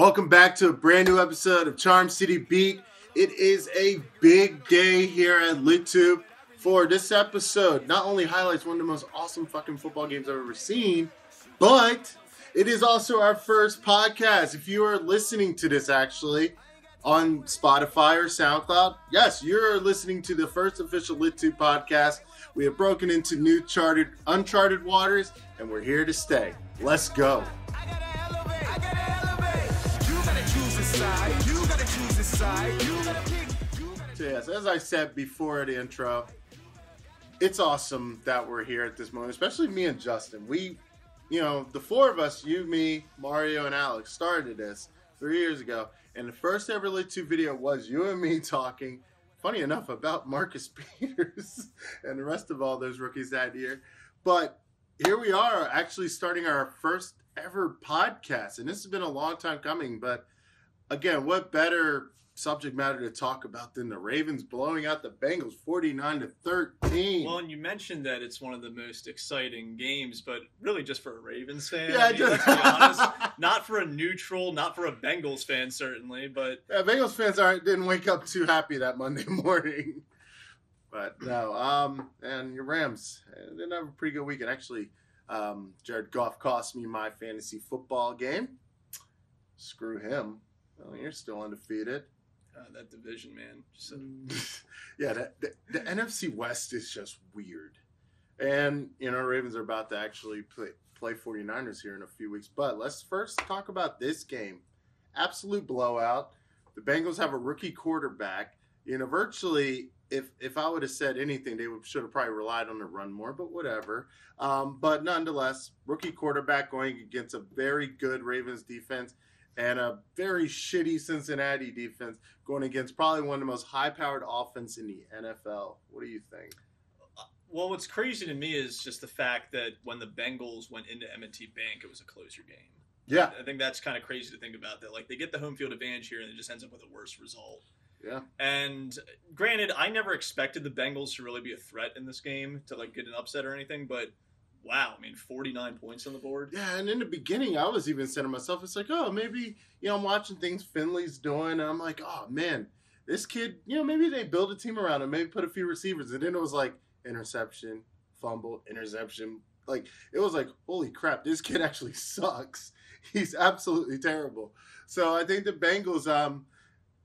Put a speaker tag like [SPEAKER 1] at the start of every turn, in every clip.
[SPEAKER 1] Welcome back to a brand new episode of Charm City Beat. It is a big day here at LitTube for this episode. Not only highlights one of the most awesome fucking football games I've ever seen, but it is also our first podcast. If you are listening to this actually on Spotify or SoundCloud, yes, you're listening to the first official LitTube podcast. We have broken into new charted, uncharted waters, and we're here to stay. Let's go.
[SPEAKER 2] Side. You gotta choose a side. You gotta pick.
[SPEAKER 1] Yes, as I said before the intro, it's awesome that we're here at this moment, especially me and Justin. We, you know, the four of us, you, me, Mario, and Alex, started this three years ago, and the first ever LitTube video was you and me talking. Funny enough, about Marcus Peters and the rest of all those rookies that year. But here we are, actually starting our first ever podcast, and this has been a long time coming. But again, what better subject matter to talk about than the Ravens blowing out the Bengals 49 to 13?
[SPEAKER 3] Well, and you mentioned that it's one of the most exciting games, but really just for a Ravens fan.
[SPEAKER 1] Yeah,
[SPEAKER 3] I mean,
[SPEAKER 1] just-
[SPEAKER 3] let's be honest. Not for a neutral, not for a Bengals fan, certainly. But
[SPEAKER 1] Yeah, Bengals fans aren't didn't wake up too happy that Monday morning. But no, um, and your Rams uh, didn't have a pretty good weekend. Actually, um, Jared Goff cost me my fantasy football game. Screw him. Well, you're still undefeated.
[SPEAKER 3] uh, that division, man, just a,
[SPEAKER 1] yeah, that, the, the NFC West is just weird. And, you know, Ravens are about to actually play, play 49ers here in a few weeks. But let's first talk about this game. Absolute blowout. The Bengals have a rookie quarterback. You know, virtually, if if I would have said anything, they would, should have probably relied on the run more, but whatever. Um, but nonetheless, rookie quarterback going against a very good Ravens defense and a very shitty Cincinnati defense going against probably one of the most high-powered offense in the NFL. What do you think?
[SPEAKER 3] well, what's crazy to me is just the fact that when the Bengals went into M&T Bank, it was a closer game.
[SPEAKER 1] Yeah,
[SPEAKER 3] I think that's kind of crazy to think about. That like they get the home field advantage here, and it just ends up with a worse result.
[SPEAKER 1] yeah,
[SPEAKER 3] And granted, I never expected the Bengals to really be a threat in this game to like get an upset or anything, but wow, I mean, 49 points on the board.
[SPEAKER 1] yeah. And in the beginning, I was even saying to myself, "It's like, oh, maybe you know, I'm watching things Finley's doing, and I'm like, oh man, this kid, you know, maybe they build a team around him, maybe put a few receivers, and then it was like interception, fumble, interception. Like it was like, holy crap, this kid actually sucks. He's absolutely terrible. So I think the Bengals, um,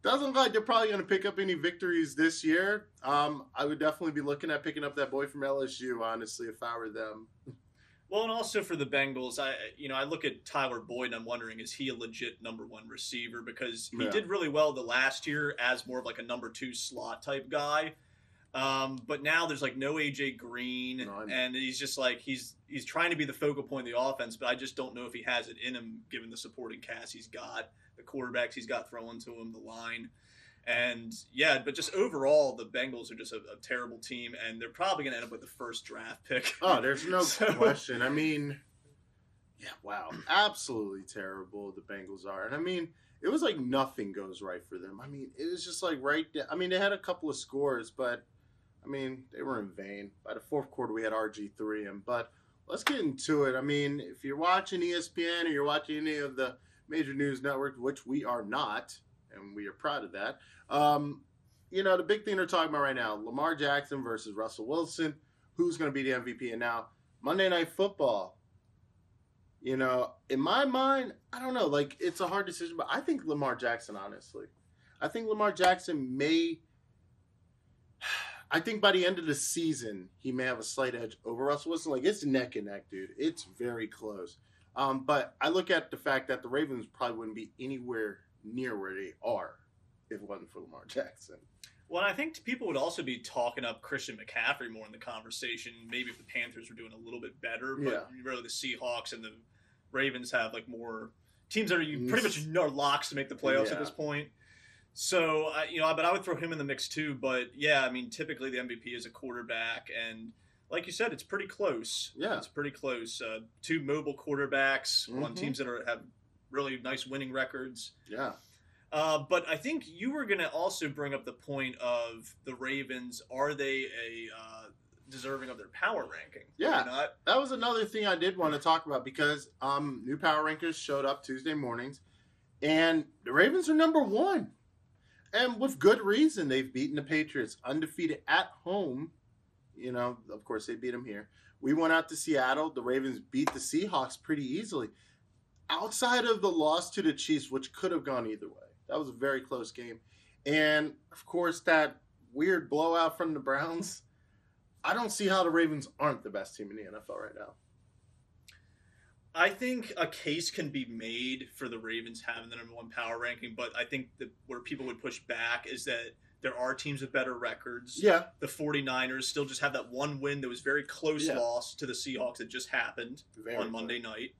[SPEAKER 1] doesn't look like they're probably going to pick up any victories this year. Um, I would definitely be looking at picking up that boy from LSU, honestly, if I were them.
[SPEAKER 3] Well, and also for the Bengals, I you know I look at Tyler Boyd and I'm wondering is he a legit number one receiver because he
[SPEAKER 1] Yeah.
[SPEAKER 3] did really well the last year as more of like a number two slot type guy. Um, but now there's like no AJ Green,
[SPEAKER 1] No,
[SPEAKER 3] and he's just like he's he's trying to be the focal point of the offense, but I just don't know if he has it in him given the supporting cast he's got, the quarterbacks he's got thrown to him, the line. And yeah, but just overall, the Bengals are just a, a terrible team, and they're probably going to end up with the first draft pick.
[SPEAKER 1] Oh, there's no
[SPEAKER 3] So-
[SPEAKER 1] question. I mean, yeah, wow, absolutely terrible. The Bengals are, and I mean, it was like nothing goes right for them. I mean, it was just like right. I mean, they had a couple of scores, but I mean, they were in vain. By the fourth quarter, we had RG three, and but let's get into it. I mean, if you're watching ESPN or you're watching any of the major news networks, which we are not, and we are proud of that. Um, you know, the big thing they're talking about right now: Lamar Jackson versus Russell Wilson. Who's going to be the MVP? And now Monday Night Football. You know, in my mind, I don't know. Like, it's a hard decision, but I think Lamar Jackson. Honestly, I think Lamar Jackson may. I think by the end of the season, he may have a slight edge over Russell Wilson. Like, it's neck and neck, dude. It's very close. Um, but I look at the fact that the Ravens probably wouldn't be anywhere near where they are if it wasn't for Lamar Jackson.
[SPEAKER 3] Well, I think people would also be talking up Christian McCaffrey more in the conversation. Maybe if the Panthers were doing a little bit better, but
[SPEAKER 1] Yeah.
[SPEAKER 3] really the Seahawks and the Ravens have like more teams that are you pretty much are locks to make the playoffs
[SPEAKER 1] Yeah.
[SPEAKER 3] at this point. So I you know, but I would throw him in the mix too. But yeah, I mean, typically the MVP is a quarterback, and like you said, it's pretty close.
[SPEAKER 1] Yeah.
[SPEAKER 3] it's pretty close. Uh, two mobile quarterbacks on
[SPEAKER 1] Mhm.
[SPEAKER 3] teams that are have really nice winning records.
[SPEAKER 1] Yeah.
[SPEAKER 3] Uh, but I think you were going to also bring up the point of the Ravens. Are they a uh, deserving of their power ranking?
[SPEAKER 1] Yeah.
[SPEAKER 3] not?
[SPEAKER 1] that was another thing I did want to talk about because um, new power rankers showed up Tuesday mornings, And the Ravens are number one. And with good reason, they've beaten the Patriots undefeated at home. You know, of course, they beat them here. We went out to Seattle. The Ravens beat the Seahawks pretty easily. Outside of the loss to the Chiefs, which could have gone either way, that was a very close game. And of course, that weird blowout from the Browns. I don't see how the Ravens aren't the best team in the NFL right now.
[SPEAKER 3] I think a case can be made for the Ravens having the number one power ranking, but I think that where people would push back is that there are teams with better records.
[SPEAKER 1] Yeah,
[SPEAKER 3] The 49ers still just have that one win that was very close
[SPEAKER 1] Yeah.
[SPEAKER 3] loss to the Seahawks that just happened
[SPEAKER 1] very
[SPEAKER 3] on. Monday night.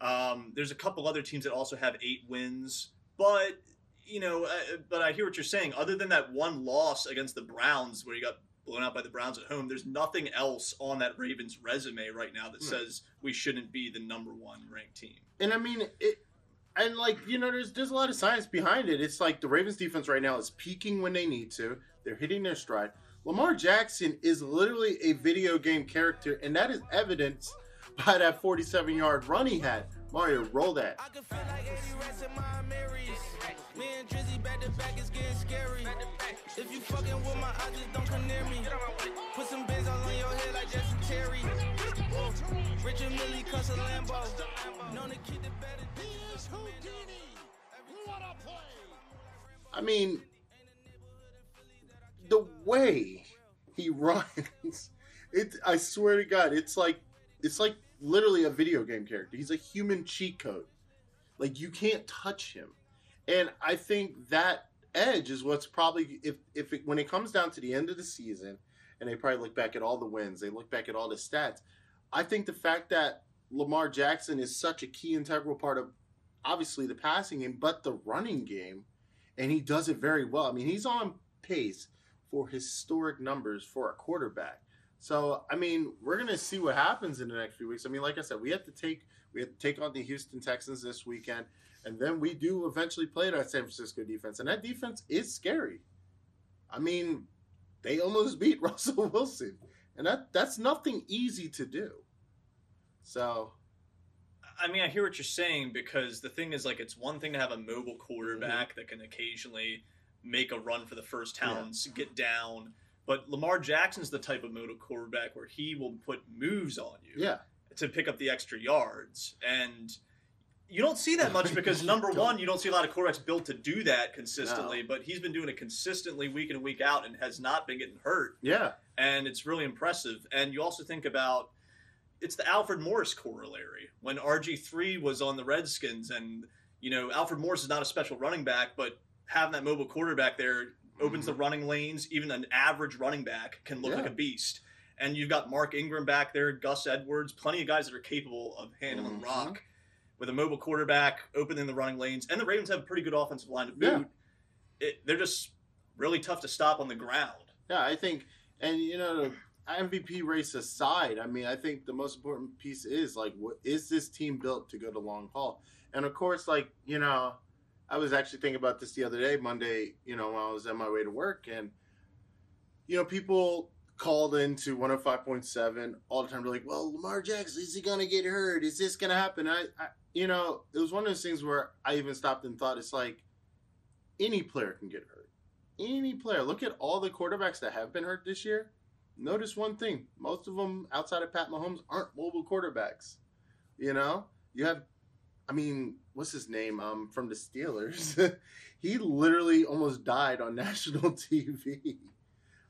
[SPEAKER 3] Um, there's a couple other teams that also have eight wins, but you know, uh, but I hear what you're saying. Other than that one loss against the Browns, where you got blown out by the Browns at home, there's nothing else on that Ravens resume right now that
[SPEAKER 1] hmm.
[SPEAKER 3] says we shouldn't be the number one ranked team.
[SPEAKER 1] And I mean it and like, you know, there's there's a lot of science behind it. It's like the Ravens defense right now is peaking when they need to. They're hitting their stride. Lamar Jackson is literally a video game character, and that is evidenced by that 47 yard run he had. Mario, roll that.
[SPEAKER 2] I can feel like 80 rats in my Marys. Me and Drizzy back to back is getting scary. If you fucking with my eyes, just don't come near me. Put some bands all on your head like Jason Terry. Richard Mille cuss a Lambo. Known to keep the better digits.
[SPEAKER 1] I mean, the way he runs, it. I swear to God, it's like it's like literally a video game character. He's a human cheat code. Like you can't touch him, and I think that edge is what's probably if if it, when it comes down to the end of the season, and they probably look back at all the wins, they look back at all the stats. I think the fact that Lamar Jackson is such a key integral part of obviously the passing game, but the running game and he does it very well. I mean, he's on pace for historic numbers for a quarterback. So, I mean, we're gonna see what happens in the next few weeks. I mean, like I said, we have to take we have to take on the Houston Texans this weekend, and then we do eventually play that San Francisco defense, and that defense is scary. I mean, they almost beat Russell Wilson, and that that's nothing easy to do. So,
[SPEAKER 3] I mean, I hear what you're saying because the thing is, like, it's one thing to have a mobile quarterback mm-hmm. that can occasionally make a run for the first downs, get down. But Lamar Jackson's the type of mobile quarterback where he will put moves on you
[SPEAKER 1] yeah,
[SPEAKER 3] to pick up the extra yards. And you don't see that much because, number one, you don't see a lot of quarterbacks built to do that consistently. But he's been doing it consistently week in and week out and has not been getting hurt
[SPEAKER 1] yeah,
[SPEAKER 3] and it's really impressive. And you also think about it's the Alfred Morris corollary when RG three was on the Redskins, and you know Alfred Morris is not a special running back, but having that mobile quarterback there opens the running lanes. Even an average running back can look
[SPEAKER 1] Yeah.
[SPEAKER 3] like a beast. And you've got Mark Ingram back there, Gus Edwards, plenty of guys that are capable of handling
[SPEAKER 1] Mhm.
[SPEAKER 3] rock with a mobile quarterback, opening the running lanes, and the Ravens have a pretty good offensive line to boot. It, they're just really tough to stop on the ground.
[SPEAKER 1] Yeah, I think, and you know, MVP race aside, I mean, I think the most important piece is like, what is this team built to go to long haul? And of course, like you know, I was actually thinking about this the other day, Monday. You know, when I was on my way to work, and you know, people called into 105.7 all the time. They're like, "Well, Lamar Jackson, is he gonna get hurt? Is this gonna happen?" I, I, you know, it was one of those things where I even stopped and thought, it's like any player can get hurt any player. Look at all the quarterbacks that have been hurt this year. Notice one thing: most of them, outside of Pat Mahomes, aren't mobile quarterbacks. You know, you have, I mean, what's his name? Um, from the Steelers. he literally almost died on national TV.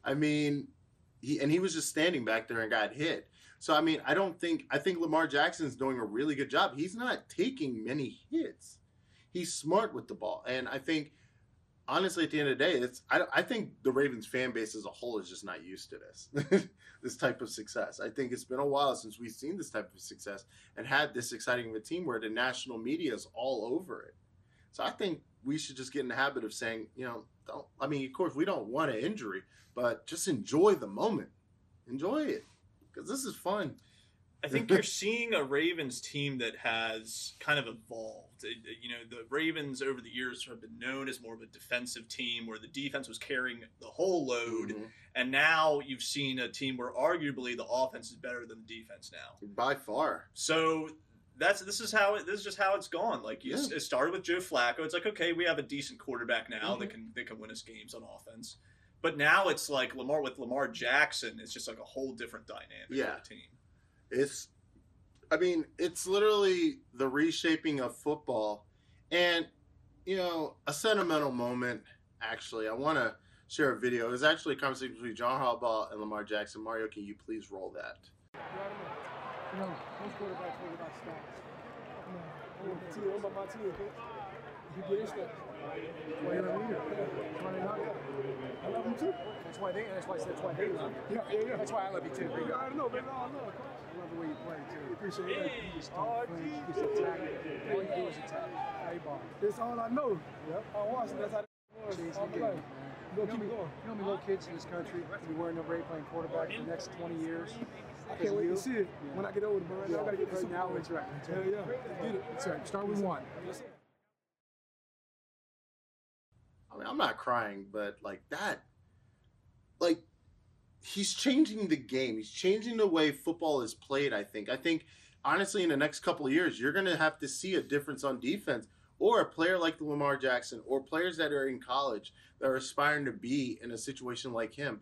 [SPEAKER 1] I mean, he and he was just standing back there and got hit. So I mean, I don't think I think Lamar Jackson's doing a really good job. He's not taking many hits. He's smart with the ball, and I think honestly, at the end of the day, it's I, I think the Ravens fan base as a whole is just not used to this this type of success. I think it's been a while since we've seen this type of success and had this exciting of a team where the national media is all over it. So I think we should just get in the habit of saying, you know, don't. I mean, of course, we don't want an injury, but just enjoy the moment, enjoy it, because this is fun.
[SPEAKER 3] I think you're seeing a Ravens team that has kind of evolved. It- you know, the Ravens over the years have been known as more of a defensive team where the defense was carrying the whole load.
[SPEAKER 1] Mhm.
[SPEAKER 3] And now you've seen a team where arguably the offense is better than the defense now.
[SPEAKER 1] By far,
[SPEAKER 3] So that's this is how it, this is just how it's gone. Like you,
[SPEAKER 1] Yeah.
[SPEAKER 3] it started with Joe Flacco. It's like okay, we have a decent quarterback now
[SPEAKER 1] Mhm.
[SPEAKER 3] that can that can win us games on offense. But now it's like Lamar with Lamar Jackson. It's just like a whole different dynamic
[SPEAKER 1] Yeah.
[SPEAKER 3] of the team.
[SPEAKER 1] It's, I mean, it's literally the reshaping of football. And, you know, a sentimental moment, actually, I want to share a video. It was actually a conversation between John Harbaugh and Lamar Jackson. Mario, can you please roll that?
[SPEAKER 4] No, most quarterbacks worry about stats. No, I'm about my team. You get his stats. That's why you're a leader. That's why they love. I love you too. That's why they. That's why that's why they love you. Yeah, yeah, yeah. That's why I love you too. You already know, baby. I know, coach. I love the way you play too. Appreciate it. You just don't flinch. You just attack. All you do is attack. How ball. That's all I know. Yep. I watched it. That's how. Chase, I'm playing. You know, keep it going. You know, me little kids in this country, we wearing number eight playing quarterback for the next 20 years. I can't wait to see it when I get older, but right now I gotta get right now. It's right. Hell yeah. Get it. That's right. Start with one.
[SPEAKER 1] I mean, I'm not crying, but like that, like he's changing the game. He's changing the way football is played. I think. I think honestly, in the next couple of years, you're going to have to see a difference on defense, or a player like the Lamar Jackson, or players that are in college that are aspiring to be in a situation like him.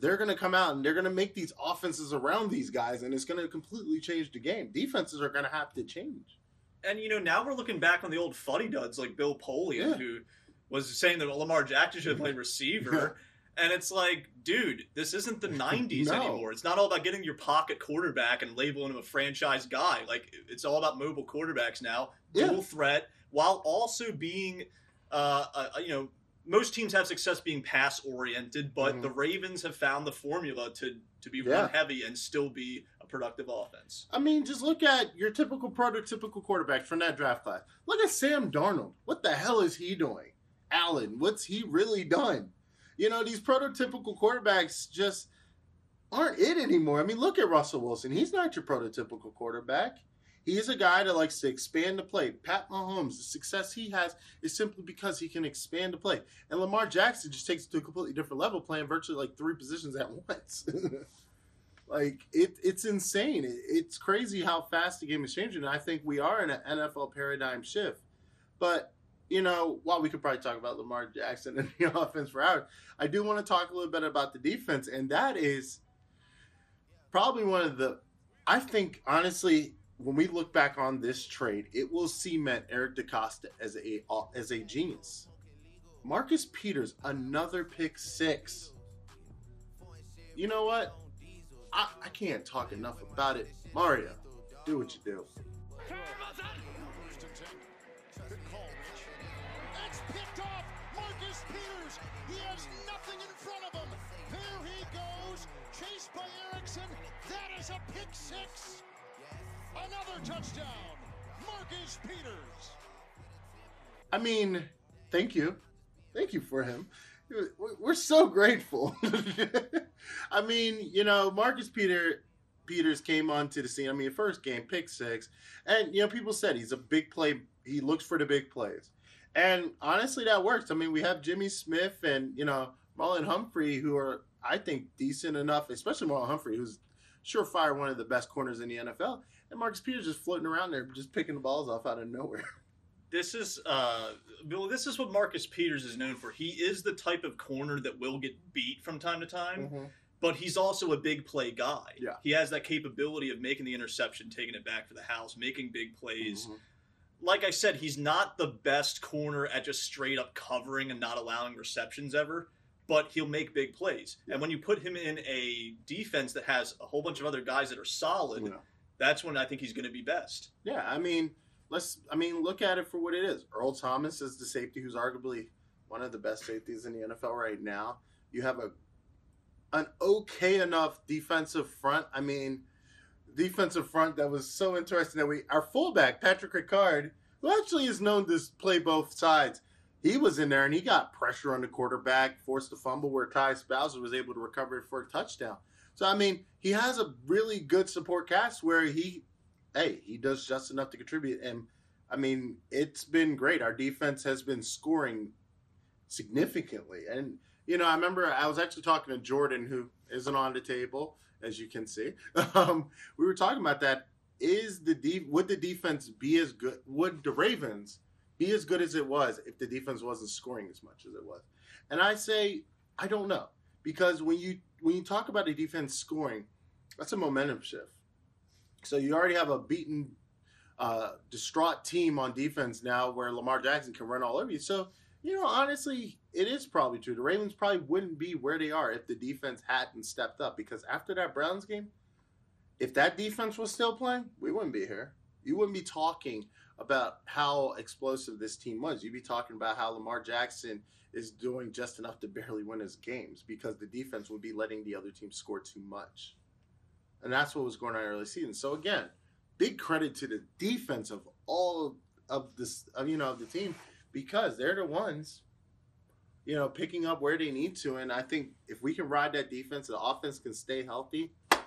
[SPEAKER 1] They're going to come out and they're going to make these offenses around these guys, and it's going to completely change the game. Defenses are going to have to change.
[SPEAKER 3] And you know, now we're looking back on the old fuddy duds like Bill Polian,
[SPEAKER 1] Yeah.
[SPEAKER 3] who was saying that Lamar Jackson should have played receiver. And it's like, dude, this isn't the 90s
[SPEAKER 1] No.
[SPEAKER 3] anymore. It's not all about getting your pocket quarterback and labeling him a franchise guy. Like, it's all about mobile quarterbacks now,
[SPEAKER 1] Yeah.
[SPEAKER 3] dual threat, while also being, uh, uh, you know, most teams have success being pass oriented, but
[SPEAKER 1] Mhm.
[SPEAKER 3] the Ravens have found the formula to, to be
[SPEAKER 1] Yeah.
[SPEAKER 3] run heavy and still be a productive offense.
[SPEAKER 1] I mean, just look at your typical prototypical quarterbacks from that draft class. Look at Sam Darnold. What the hell is he doing? Allen, what's he really done? You know, these prototypical quarterbacks just aren't it anymore. I mean, look at Russell Wilson. He's not your prototypical quarterback. He's a guy that likes to expand the play. Pat Mahomes, the success he has is simply because he can expand the play. And Lamar Jackson just takes it to a completely different level, playing virtually like three positions at once. like it, it's insane. It, it's crazy how fast the game is changing. And I think we are in an NFL paradigm shift. But you know, while we could probably talk about Lamar Jackson and the offense for hours, I do want to talk a little bit about the defense, and that is probably one of the. I think honestly, when we look back on this trade, it will cement Eric DeCosta as a as a genius. Marcus Peters, another pick six. You know what? I, I can't talk enough about it. Mario, do what you do.
[SPEAKER 5] Peters. He has nothing in front of him. There he goes, chased by Erickson. That is a pick six. Another touchdown. Marcus Peters.
[SPEAKER 1] I mean, thank you. Thank you for him. We're- so grateful. I mean, you know, Marcus Peter Peters came onto the scene. I mean, first game, pick six. And, you know, people said he's a big play. He looks for the big plays. And honestly, that works. I mean, we have Jimmy Smith and, you know, Marlon Humphrey, who are, I think, decent enough, especially Marlon Humphrey, who's surefire one of the best corners in the NFL. And Marcus Peters just floating around there, just picking the balls off out of nowhere.
[SPEAKER 3] this is uh Bill, this is what Marcus Peters is known for. He is the type of corner that will get beat from time to time, but he's also a big play guy.
[SPEAKER 1] Yeah.
[SPEAKER 3] He has that capability of making the interception, taking it back for the house, making big plays.
[SPEAKER 1] Mhm.
[SPEAKER 3] Like I said, he's not the best corner at just straight up covering and not allowing receptions ever, but he'll make big plays. And when you put him in a defense that has a whole bunch of other guys that are solid,
[SPEAKER 1] Yeah.
[SPEAKER 3] that's when I think he's going to be best.
[SPEAKER 1] Yeah, I mean, let's. I mean, look at it for what it is. Earl Thomas is the safety who's arguably one of the best safeties in the NFL right now. You have a an okay enough defensive front. I mean, defensive front that was so interesting that we our fullback Patrick Ricard, who actually is known to play both sides. He was in there and he got pressure on the quarterback, forced a fumble where Tyus Bowser was able to recover it for a touchdown. So I mean, he has a really good support cast where he hey, he does just enough to contribute. And I mean, it's been great. Our defense has been scoring significantly. And, you know, I remember I was actually talking to Jordan, who isn't on the table, as you can see. Um, we were talking about that. is the would the defense be as good? Would the Ravens be as good as it was if the defense wasn't scoring as much as it was? And I say I don't know because when you when you talk about the defense scoring, that's a momentum shift. So you already have a beaten, uh, distraught team on defense now, where Lamar Jackson can run all over you. So you know, honestly, it is probably true. The Ravens probably wouldn't be where they are if the defense hadn't stepped up. Because after that Browns game, if that defense was still playing, we wouldn't be here. You wouldn't be talking about how explosive this team was. You'd be talking about how Lamar Jackson is doing just enough to barely win his games because the defense would be letting the other team score too much. And that's what was going on early season. So again, big credit to the defense of all of this, of, you know, of the team because they're the ones, you know, picking up where they need to. And I think if we can ride that defense, the offense can stay healthy. The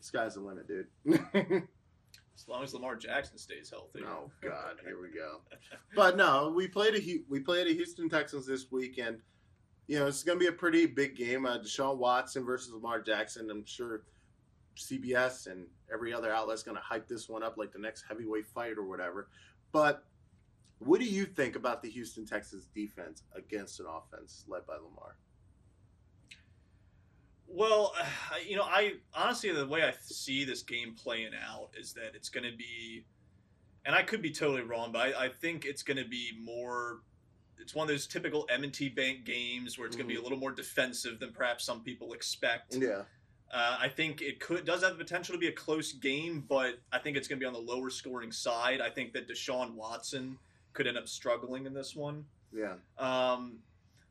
[SPEAKER 1] sky's the limit, dude.
[SPEAKER 3] As long as Lamar Jackson stays healthy.
[SPEAKER 1] oh God, here we go. But no, we played a we played a Houston Texans this weekend. You know, it's going to be a pretty big game. Uh, Deshaun Watson versus Lamar Jackson. I'm sure CBS and every other outlet's going to hype this one up like the next heavyweight fight or whatever. But what do you think about the Houston Texans defense against an offense led by Lamar?
[SPEAKER 3] Well, you know, I honestly the way I see this game playing out is that it's going to be, and I could be totally wrong, but I, I think it's going to be more. It's one of those typical M&T Bank games where it's going to be a little more defensive than perhaps some people expect.
[SPEAKER 1] Yeah.
[SPEAKER 3] Uh, I think it could does have the potential to be a close game, but I think it's going to be on the lower scoring side. I think that Deshaun Watson could end up struggling in this one.
[SPEAKER 1] Yeah.
[SPEAKER 3] Um,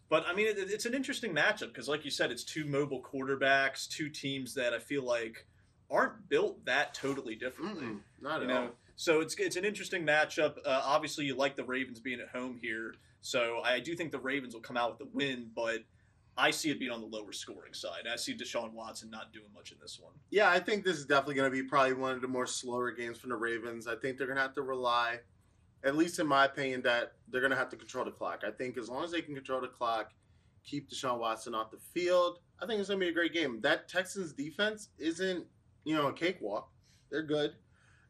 [SPEAKER 3] but I mean, it, it's an interesting matchup because, like you said, it's two mobile quarterbacks, two teams that I feel like aren't built that totally differently.
[SPEAKER 1] Mm-mm, not at all.
[SPEAKER 3] so it's it's an interesting matchup. Uh, obviously, you like the Ravens being at home here, so I do think the Ravens will come out with the win. But I see it being on the lower scoring side. I see Deshaun Watson not doing much in this one.
[SPEAKER 1] Yeah, I think this is definitely going to be probably one of the more slower games from the Ravens. I think they're going to have to rely, at least in my opinion, that they're going to have to control the clock. I think as long as they can control the clock, keep Deshaun Watson off the field, I think it's going to be a great game. That Texans defense isn't, you know, a cakewalk. They're good.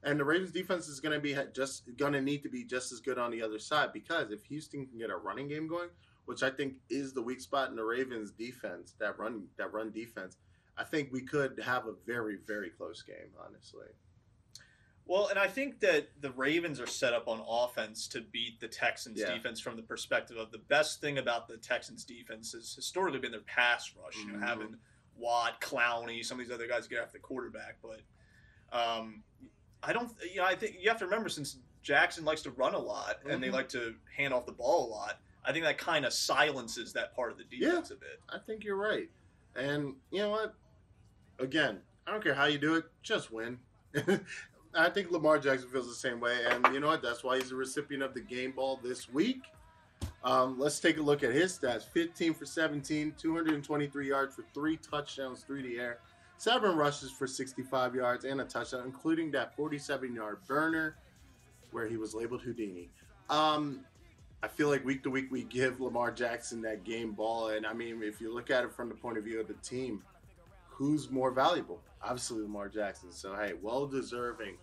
[SPEAKER 1] And the Ravens defense is going to be just going to need to be just as good on the other side because if Houston can get a running game going, which I think is the weak spot in the Ravens defense, that run that run defense, I think we could have a very very close game, honestly.
[SPEAKER 3] Well, and I think that the Ravens are set up on offense to beat the Texans
[SPEAKER 1] Yeah.
[SPEAKER 3] defense from the perspective of the best thing about the Texans defense has historically been their pass rush. You know,
[SPEAKER 1] Mhm.
[SPEAKER 3] having Watt, Clowney, some of these other guys get after the quarterback, but um, I don't. You know, I think you have to remember since Jackson likes to run a lot and they
[SPEAKER 1] Mhm.
[SPEAKER 3] like to hand off the ball a lot. I think that kind of silences that part of the defense a bit.
[SPEAKER 1] I think you're right. And you know what? Again, I don't care how you do it, just win. I think Lamar Jackson feels the same way, and you know what? That's why he's the recipient of the game ball this week. Um, let's take a look at his stats 15 for 17, 223 yards for three touchdowns through the air, seven rushes for 65 yards, and a touchdown, including that 47 yard burner where he was labeled Houdini. Um, I feel like week to week we give Lamar Jackson that game ball, and I mean, if you look at it from the point of view of the team, who's more valuable? Obviously, Lamar Jackson. So hey, well deserving.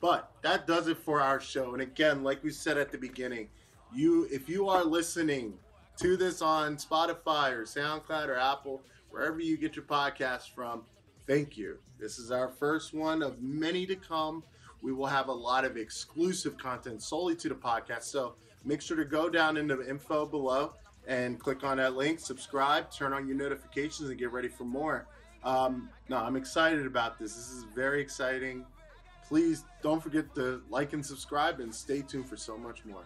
[SPEAKER 1] But that does it for our show. And again, like we said at the beginning, you if you are listening to this on Spotify or SoundCloud or Apple, wherever you get your podcast from, thank you. This is our first one of many to come. We will have a lot of exclusive content solely to the podcast. So make sure to go down in the info below and click on that link, subscribe, turn on your notifications, and get ready for more. Um, no, I'm excited about this. This is very exciting. Please don't forget to like and subscribe and stay tuned for so much more.